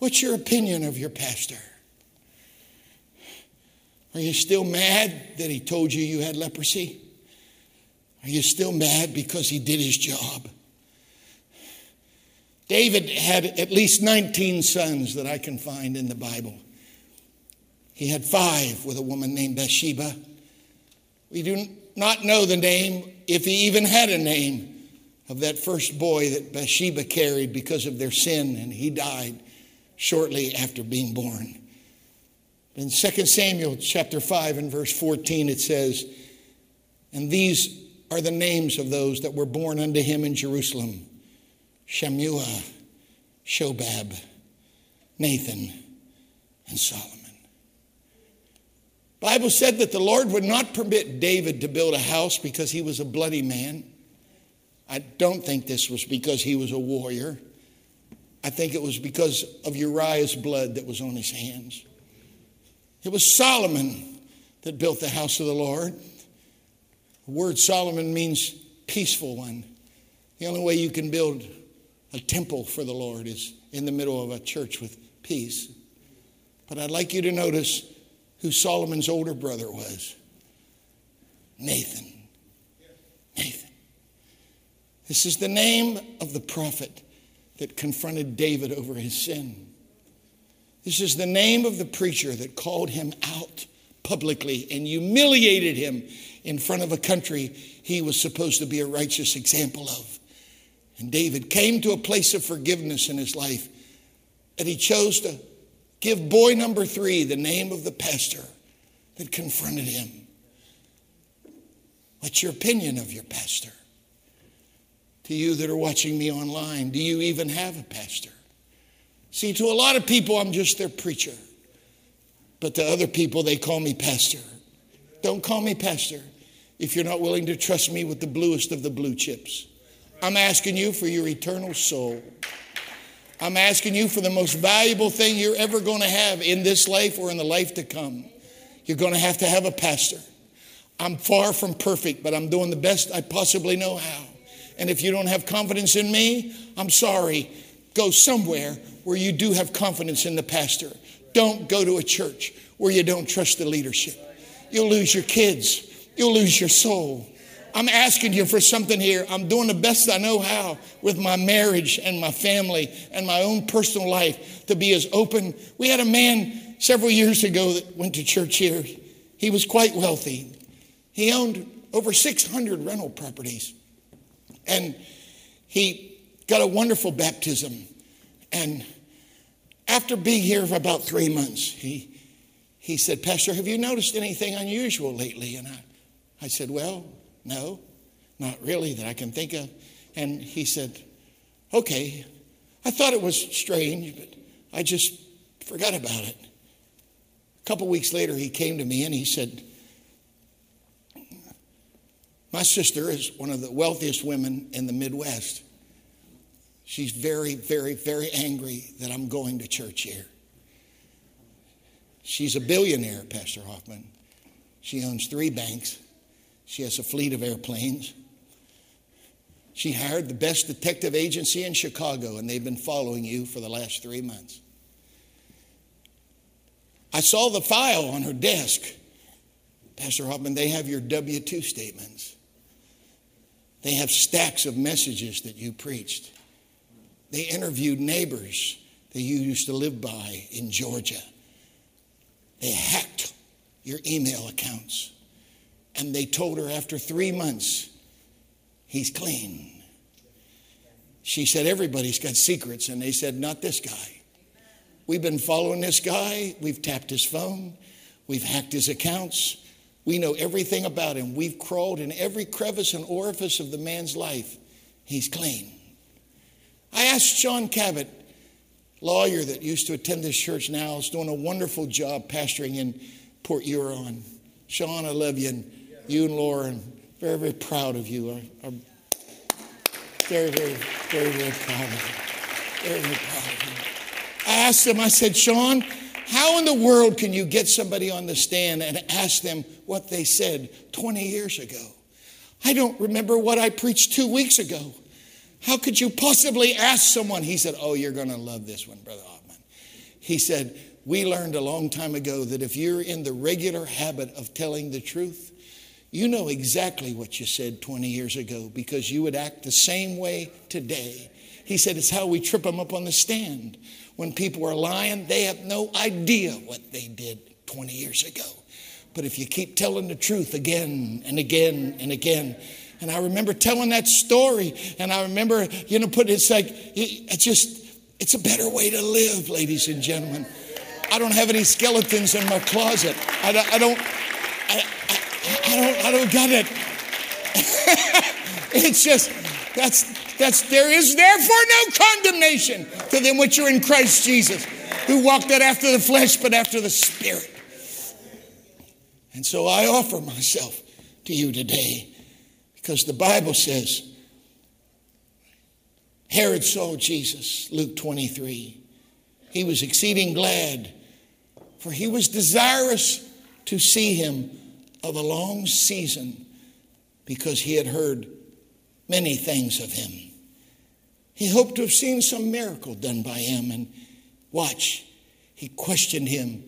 What's your opinion of your pastor? Are you still mad that he told you you had leprosy? Are you still mad because he did his job? David had at least 19 sons that I can find in the Bible. He had five with a woman named Bathsheba. We do not know the name, if he even had a name, of that first boy that Bathsheba carried because of their sin, and he died shortly after being born. In 2 Samuel chapter 5 and verse 14, it says, And these are the names of those that were born unto him in Jerusalem Shammua, Shobab, Nathan, and Solomon. Bible said that the Lord would not permit David to build a house because he was a bloody man. I don't think this was because he was a warrior. I think it was because of Uriah's blood that was on his hands. It was Solomon that built the house of the Lord. The word Solomon means peaceful one. The only way you can build a temple for the Lord is in the middle of a church with peace. But I'd like you to notice who Solomon's older brother was Nathan. Nathan. This is the name of the prophet that confronted David over his sin. This is the name of the preacher that called him out publicly and humiliated him in front of a country he was supposed to be a righteous example of. And David came to a place of forgiveness in his life, and he chose to give boy number three the name of the pastor that confronted him. What's your opinion of your pastor? To you that are watching me online, do you even have a pastor? See, to a lot of people, I'm just their preacher. But to other people, they call me pastor. Don't call me pastor if you're not willing to trust me with the bluest of the blue chips. I'm asking you for your eternal soul. I'm asking you for the most valuable thing you're ever going to have in this life or in the life to come. You're going to have to have a pastor. I'm far from perfect, but I'm doing the best I possibly know how. And if you don't have confidence in me, I'm sorry. Go somewhere where you do have confidence in the pastor. Don't go to a church where you don't trust the leadership. You'll lose your kids, you'll lose your soul. I'm asking you for something here. I'm doing the best I know how with my marriage and my family and my own personal life to be as open. We had a man several years ago that went to church here. He was quite wealthy. He owned over 600 rental properties. And he got a wonderful baptism. And after being here for about three months, he, he said, Pastor, have you noticed anything unusual lately? And I, I said, Well, no, not really that I can think of. And he said, Okay, I thought it was strange, but I just forgot about it. A couple weeks later, he came to me and he said, My sister is one of the wealthiest women in the Midwest. She's very, very, very angry that I'm going to church here. She's a billionaire, Pastor Hoffman. She owns three banks. She has a fleet of airplanes. She hired the best detective agency in Chicago, and they've been following you for the last three months. I saw the file on her desk. Pastor Hoffman, they have your W 2 statements. They have stacks of messages that you preached. They interviewed neighbors that you used to live by in Georgia. They hacked your email accounts. And they told her after three months, he's clean. She said, Everybody's got secrets. And they said, Not this guy. We've been following this guy. We've tapped his phone. We've hacked his accounts. We know everything about him. We've crawled in every crevice and orifice of the man's life. He's clean. I asked Sean Cabot, lawyer that used to attend this church now, is doing a wonderful job pastoring in Port Huron. Sean, I love you, and you and Lauren, very, very proud of you. I, am very, very, very, very proud of you. Very, very proud of you. I asked him, I said, Sean, how in the world can you get somebody on the stand and ask them what they said 20 years ago? I don't remember what I preached two weeks ago. How could you possibly ask someone? He said, Oh, you're going to love this one, Brother Hoffman. He said, We learned a long time ago that if you're in the regular habit of telling the truth, you know exactly what you said 20 years ago because you would act the same way today. He said, It's how we trip them up on the stand. When people are lying, they have no idea what they did 20 years ago. But if you keep telling the truth again and again and again, and I remember telling that story, and I remember, you know, put it's like, it's just, it's a better way to live, ladies and gentlemen. I don't have any skeletons in my closet. I don't, I don't, I, I, I don't, I don't got it. it's just, that's, that's, there is therefore no condemnation to them which are in Christ Jesus, who walked not after the flesh, but after the Spirit. And so I offer myself to you today because the Bible says Herod saw Jesus, Luke 23. He was exceeding glad, for he was desirous to see him of a long season because he had heard many things of him. He hoped to have seen some miracle done by him, and watch, he questioned him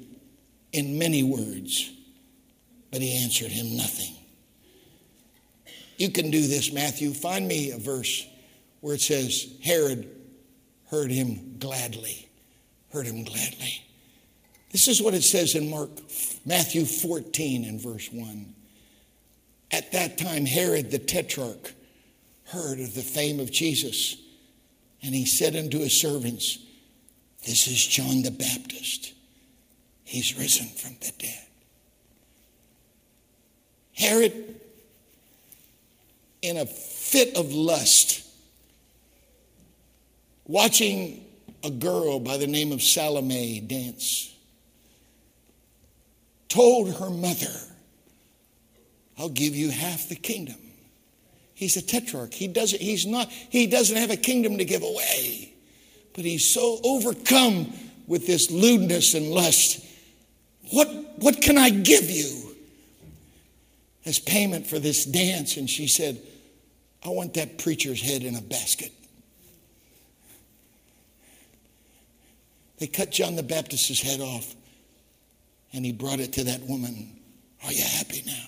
in many words, but he answered him nothing. You can do this, Matthew. Find me a verse where it says, Herod heard him gladly. Heard him gladly. This is what it says in Mark, Matthew 14 and verse 1. At that time, Herod the Tetrarch heard of the fame of Jesus, and he said unto his servants, This is John the Baptist. He's risen from the dead. Herod in a fit of lust, watching a girl by the name of Salome dance, told her mother, I'll give you half the kingdom. He's a tetrarch. He doesn't, he's not, he doesn't have a kingdom to give away. But he's so overcome with this lewdness and lust. What, what can I give you as payment for this dance? And she said, I want that preacher's head in a basket. They cut John the Baptist's head off and he brought it to that woman. Are you happy now?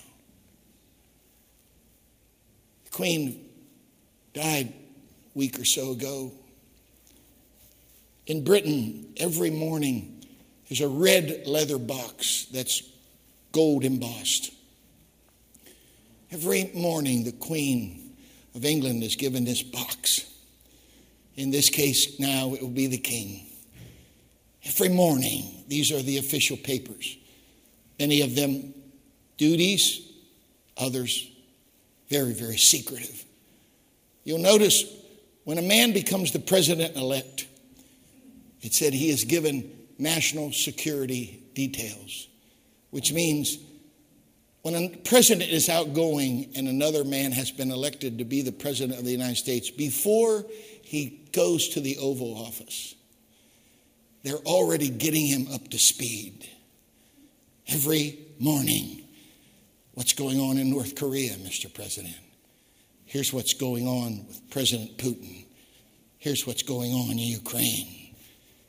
Queen died a week or so ago. In Britain, every morning, there's a red leather box that's gold embossed. Every morning, the Queen of England is given this box. In this case, now it will be the King. Every morning, these are the official papers. Many of them duties, others very, very secretive. You'll notice when a man becomes the president elect, it said he is given national security details, which means when a president is outgoing and another man has been elected to be the president of the United States, before he goes to the Oval Office, they're already getting him up to speed. Every morning, what's going on in North Korea, Mr. President? Here's what's going on with President Putin. Here's what's going on in Ukraine.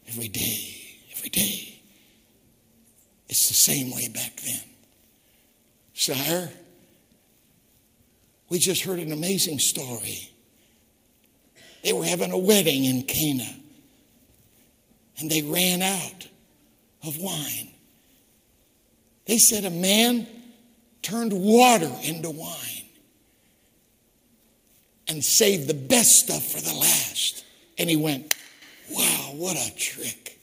Every day, every day. It's the same way back then. Sire, we just heard an amazing story. They were having a wedding in Cana, and they ran out of wine. They said a man turned water into wine and saved the best stuff for the last. And he went, Wow, what a trick.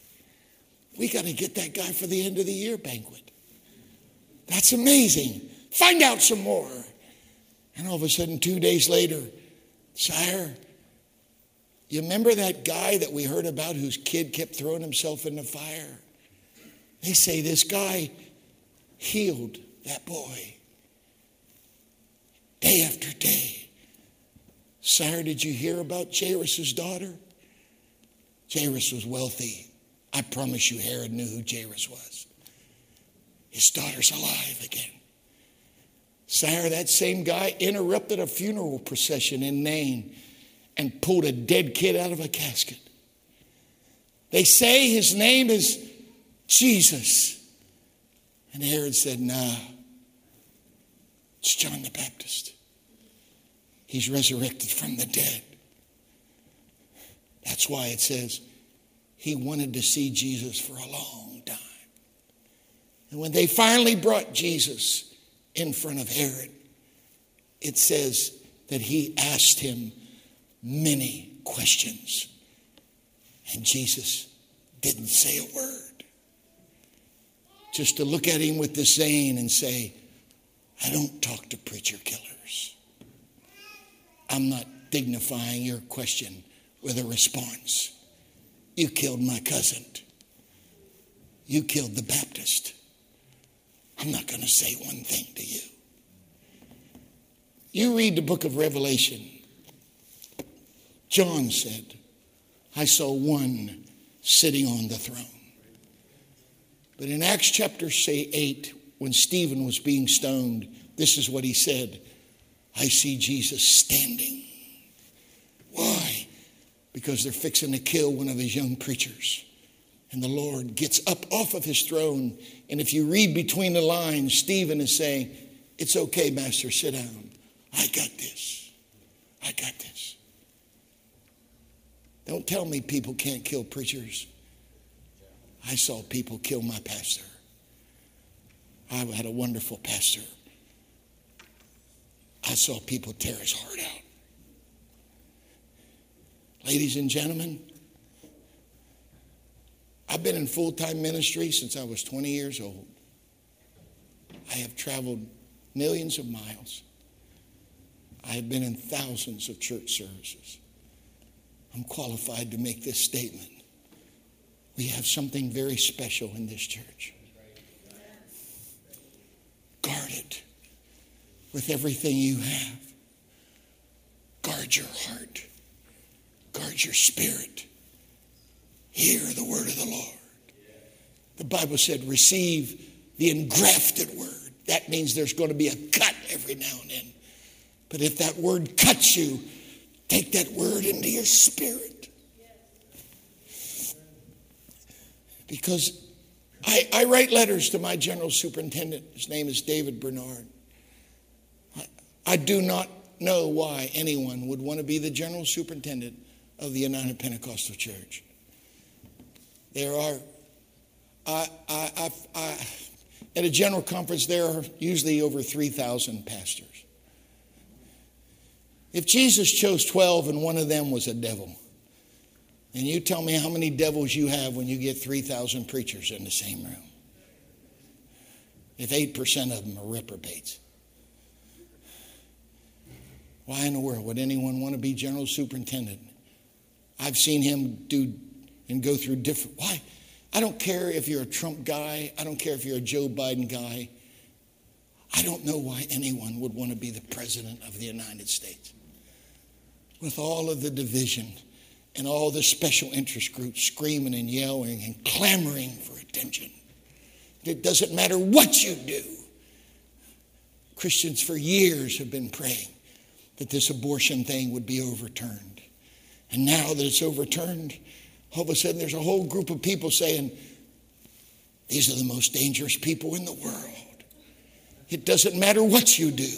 We got to get that guy for the end of the year banquet. That's amazing. Find out some more. And all of a sudden, two days later, Sire, you remember that guy that we heard about whose kid kept throwing himself in the fire? They say this guy healed that boy day after day. Sire, did you hear about Jairus' daughter? Jairus was wealthy. I promise you, Herod knew who Jairus was. His daughter's alive again. Sire, that same guy interrupted a funeral procession in Nain and pulled a dead kid out of a casket. They say his name is Jesus. And Herod said, Nah, it's John the Baptist. He's resurrected from the dead. That's why it says he wanted to see Jesus for a long time. And when they finally brought Jesus in front of Herod, it says that he asked him many questions. And Jesus didn't say a word. Just to look at him with disdain and say, I don't talk to preacher killers. I'm not dignifying your question with a response. You killed my cousin. You killed the Baptist. I'm not going to say one thing to you. You read the book of Revelation. John said, I saw one sitting on the throne. But in Acts chapter say 8, when Stephen was being stoned, this is what he said I see Jesus standing. Why? Because they're fixing to kill one of his young preachers. And the Lord gets up off of his throne. And if you read between the lines, Stephen is saying, It's okay, Master, sit down. I got this. I got this. Don't tell me people can't kill preachers. I saw people kill my pastor. I had a wonderful pastor. I saw people tear his heart out. Ladies and gentlemen, I've been in full time ministry since I was 20 years old. I have traveled millions of miles. I have been in thousands of church services. I'm qualified to make this statement. We have something very special in this church. Guard it with everything you have. Guard your heart. Guard your spirit. Hear the word of the Lord. The Bible said, receive the engrafted word. That means there's going to be a cut every now and then. But if that word cuts you, take that word into your spirit. Because I, I write letters to my general superintendent. His name is David Bernard. I, do not know why anyone would want to be the general superintendent of the United Pentecostal Church. There are, I, I, I, at a general conference, there are usually over 3,000 pastors. If Jesus chose 12 and one of them was a devil, and you tell me how many devils you have when you get 3,000 preachers in the same room. If 8% of them are reprobates. Why in the world would anyone want to be general superintendent? I've seen him do and go through different. Why? I don't care if you're a Trump guy. I don't care if you're a Joe Biden guy. I don't know why anyone would want to be the president of the United States. With all of the division and all the special interest groups screaming and yelling and clamoring for attention. It doesn't matter what you do. Christians for years have been praying that this abortion thing would be overturned. And now that it's overturned, all of a sudden there's a whole group of people saying, These are the most dangerous people in the world. It doesn't matter what you do,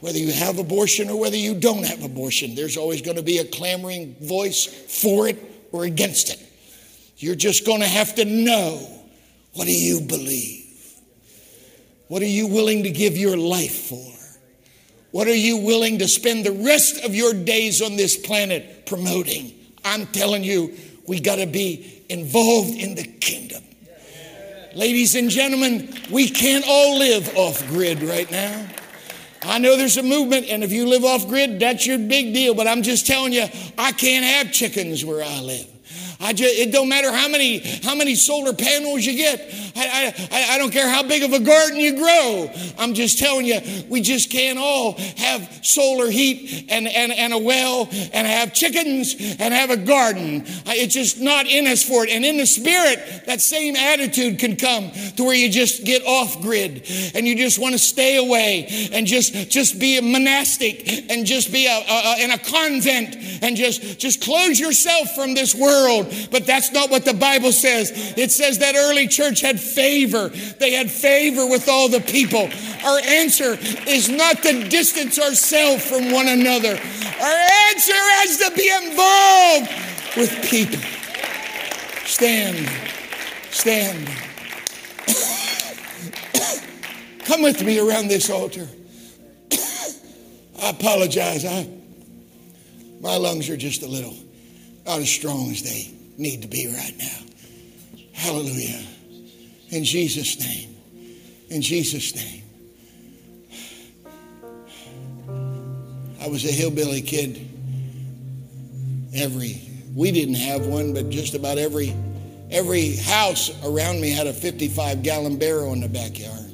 whether you have abortion or whether you don't have abortion, there's always going to be a clamoring voice for it or against it. You're just going to have to know what do you believe? What are you willing to give your life for? What are you willing to spend the rest of your days on this planet promoting? I'm telling you, we got to be involved in the kingdom. Ladies and gentlemen, we can't all live off grid right now. I know there's a movement, and if you live off grid, that's your big deal. But I'm just telling you, I can't have chickens where I live. I just, it don't matter how many how many solar panels you get. I, I, I don't care how big of a garden you grow. I'm just telling you, we just can't all have solar heat and, and, and a well and have chickens and have a garden. It's just not in us for it. And in the spirit, that same attitude can come to where you just get off grid and you just want to stay away and just just be a monastic and just be a, a, a in a convent and just just close yourself from this world but that's not what the Bible says. It says that early church had favor. They had favor with all the people. Our answer is not to distance ourselves from one another. Our answer is to be involved with people. Stand. Stand. Come with me around this altar. I apologize. I, my lungs are just a little not as strong as they need to be right now. Hallelujah. In Jesus' name. In Jesus' name. I was a hillbilly kid. Every we didn't have one, but just about every every house around me had a 55 gallon barrel in the backyard.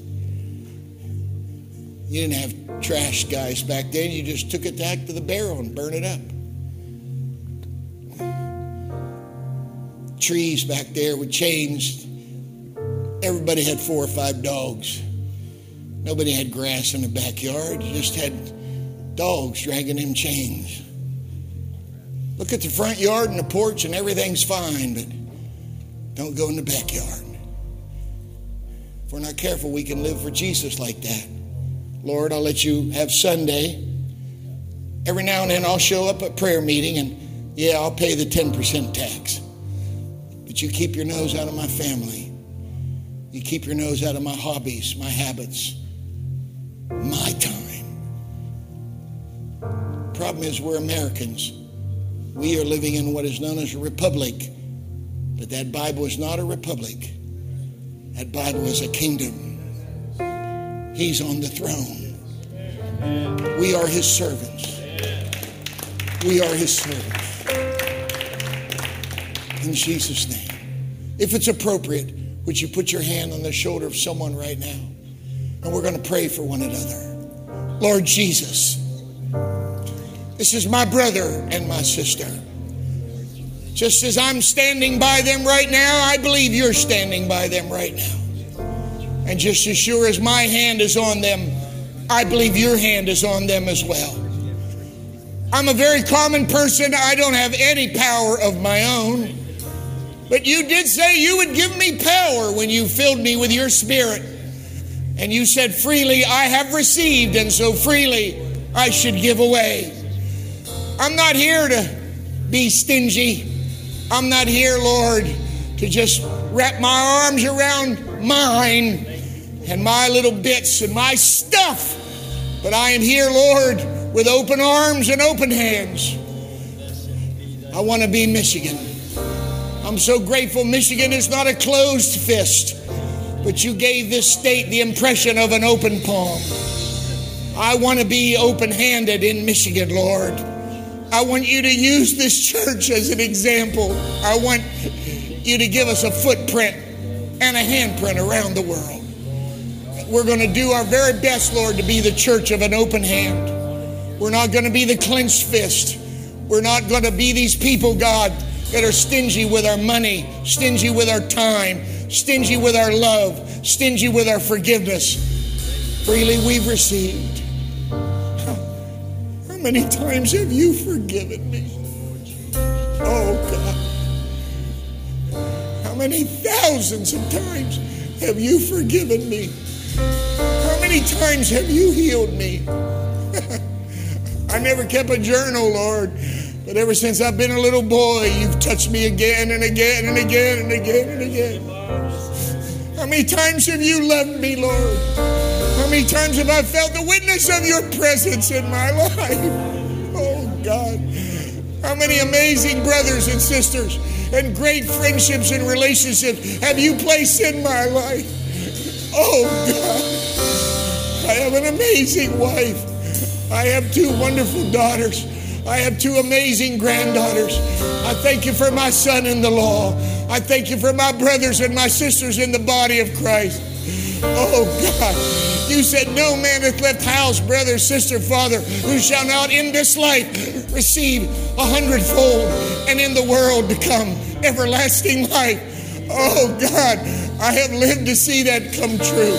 You didn't have trash guys back then. You just took it back to the barrel and burn it up. Trees back there with chains. Everybody had four or five dogs. Nobody had grass in the backyard. You just had dogs dragging them chains. Look at the front yard and the porch, and everything's fine, but don't go in the backyard. If we're not careful, we can live for Jesus like that. Lord, I'll let you have Sunday. Every now and then I'll show up at prayer meeting and yeah, I'll pay the 10% tax. But you keep your nose out of my family. You keep your nose out of my hobbies, my habits, my time. Problem is, we're Americans. We are living in what is known as a republic. But that Bible is not a republic. That Bible is a kingdom. He's on the throne. We are his servants. We are his servants in Jesus' name. If it's appropriate, would you put your hand on the shoulder of someone right now? And we're going to pray for one another. Lord Jesus, this is my brother and my sister. Just as I'm standing by them right now, I believe you're standing by them right now. And just as sure as my hand is on them, I believe your hand is on them as well. I'm a very common person. I don't have any power of my own. But you did say you would give me power when you filled me with your spirit. And you said, freely I have received, and so freely I should give away. I'm not here to be stingy. I'm not here, Lord, to just wrap my arms around mine and my little bits and my stuff. But I am here, Lord, with open arms and open hands. I want to be Michigan. I'm so grateful Michigan is not a closed fist, but you gave this state the impression of an open palm. I want to be open handed in Michigan, Lord. I want you to use this church as an example. I want you to give us a footprint and a handprint around the world. We're going to do our very best, Lord, to be the church of an open hand. We're not going to be the clenched fist. We're not going to be these people, God, that are stingy with our money, stingy with our time, stingy with our love, stingy with our forgiveness. Freely we've received How many times have you forgiven me? Oh, God. How many thousands of times have you forgiven me? How many times have you healed me? I never kept a journal, Lord. But ever since I've been a little boy, you've touched me again and again and again and again and again. How many times have you loved me, Lord? How many times have I felt the witness of your presence in my life? Oh, God. How many amazing brothers and sisters and great friendships and relationships have you placed in my life? Oh, God. I have an amazing wife. I have two wonderful daughters. I have two amazing granddaughters. I thank you for my son in the law. I thank you for my brothers and my sisters in the body of Christ. Oh, God. You said, No man hath left house, brother, sister, father, who shall not in this life receive a hundredfold and in the world become everlasting life. Oh God, I have lived to see that come true.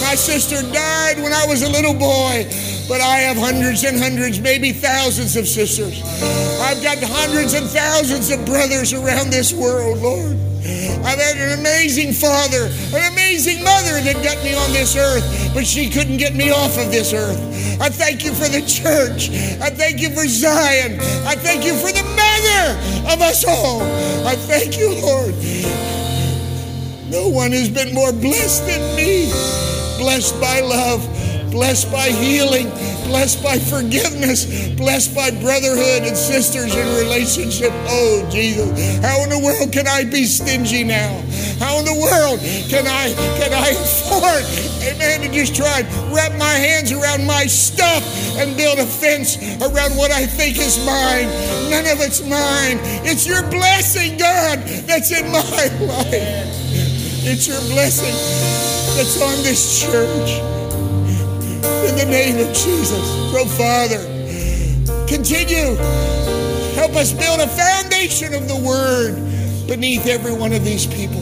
My sister died when I was a little boy, but I have hundreds and hundreds, maybe thousands of sisters. I've got hundreds and thousands of brothers around this world, Lord. I've had an amazing father, an amazing mother that got me on this earth, but she couldn't get me off of this earth. I thank you for the church. I thank you for Zion. I thank you for the mother of us all. I thank you, Lord. No one has been more blessed than me, blessed by love blessed by healing, blessed by forgiveness, blessed by brotherhood and sisters in relationship. Oh, Jesus, how in the world can I be stingy now? How in the world can I can I afford, amen, to just try and wrap my hands around my stuff and build a fence around what I think is mine? None of it's mine. It's your blessing, God, that's in my life. It's your blessing that's on this church in the name of Jesus. So, Father, continue. Help us build a foundation of the Word beneath every one of these people.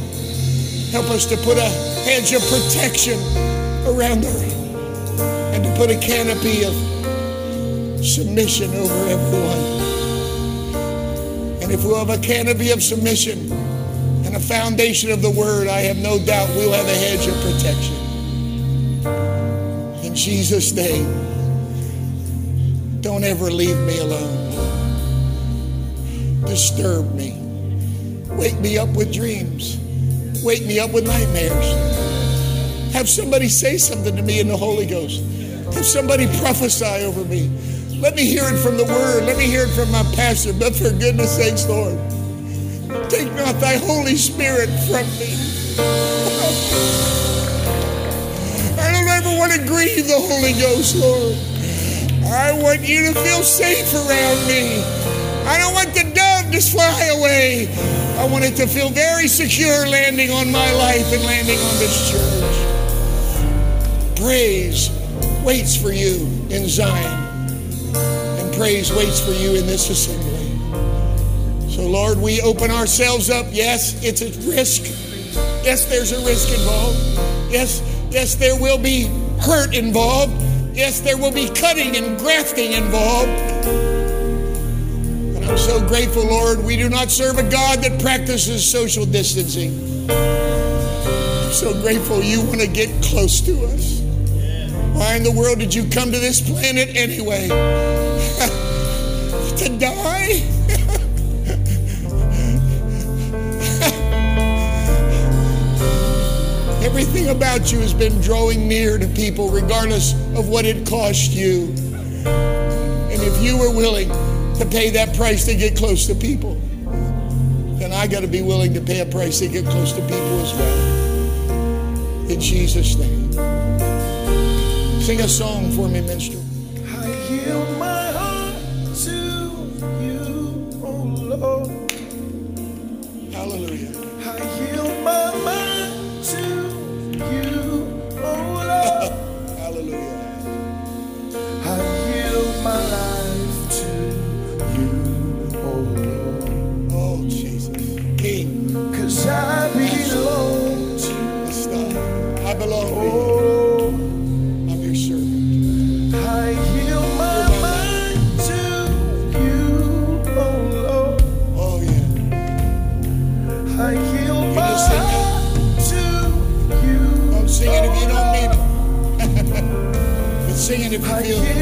Help us to put a hedge of protection around them and to put a canopy of submission over everyone. And if we'll have a canopy of submission and a foundation of the Word, I have no doubt we'll have a hedge of protection. In Jesus' name, don't ever leave me alone. Disturb me. Wake me up with dreams. Wake me up with nightmares. Have somebody say something to me in the Holy Ghost. Have somebody prophesy over me. Let me hear it from the Word. Let me hear it from my pastor. But for goodness sakes, Lord, take not thy Holy Spirit from me want to grieve the Holy Ghost, Lord. I want you to feel safe around me. I don't want the dove to fly away. I want it to feel very secure landing on my life and landing on this church. Praise waits for you in Zion, and praise waits for you in this assembly. So, Lord, we open ourselves up. Yes, it's a risk. Yes, there's a risk involved. Yes, yes, there will be hurt involved. Yes, there will be cutting and grafting involved. And I'm so grateful, Lord, we do not serve a God that practices social distancing. I'm so grateful you want to get close to us. Why in the world did you come to this planet anyway? to die? Everything about you has been drawing near to people, regardless of what it cost you. And if you were willing to pay that price to get close to people, then I got to be willing to pay a price to get close to people as well. In Jesus' name. Sing a song for me, minstrel. You I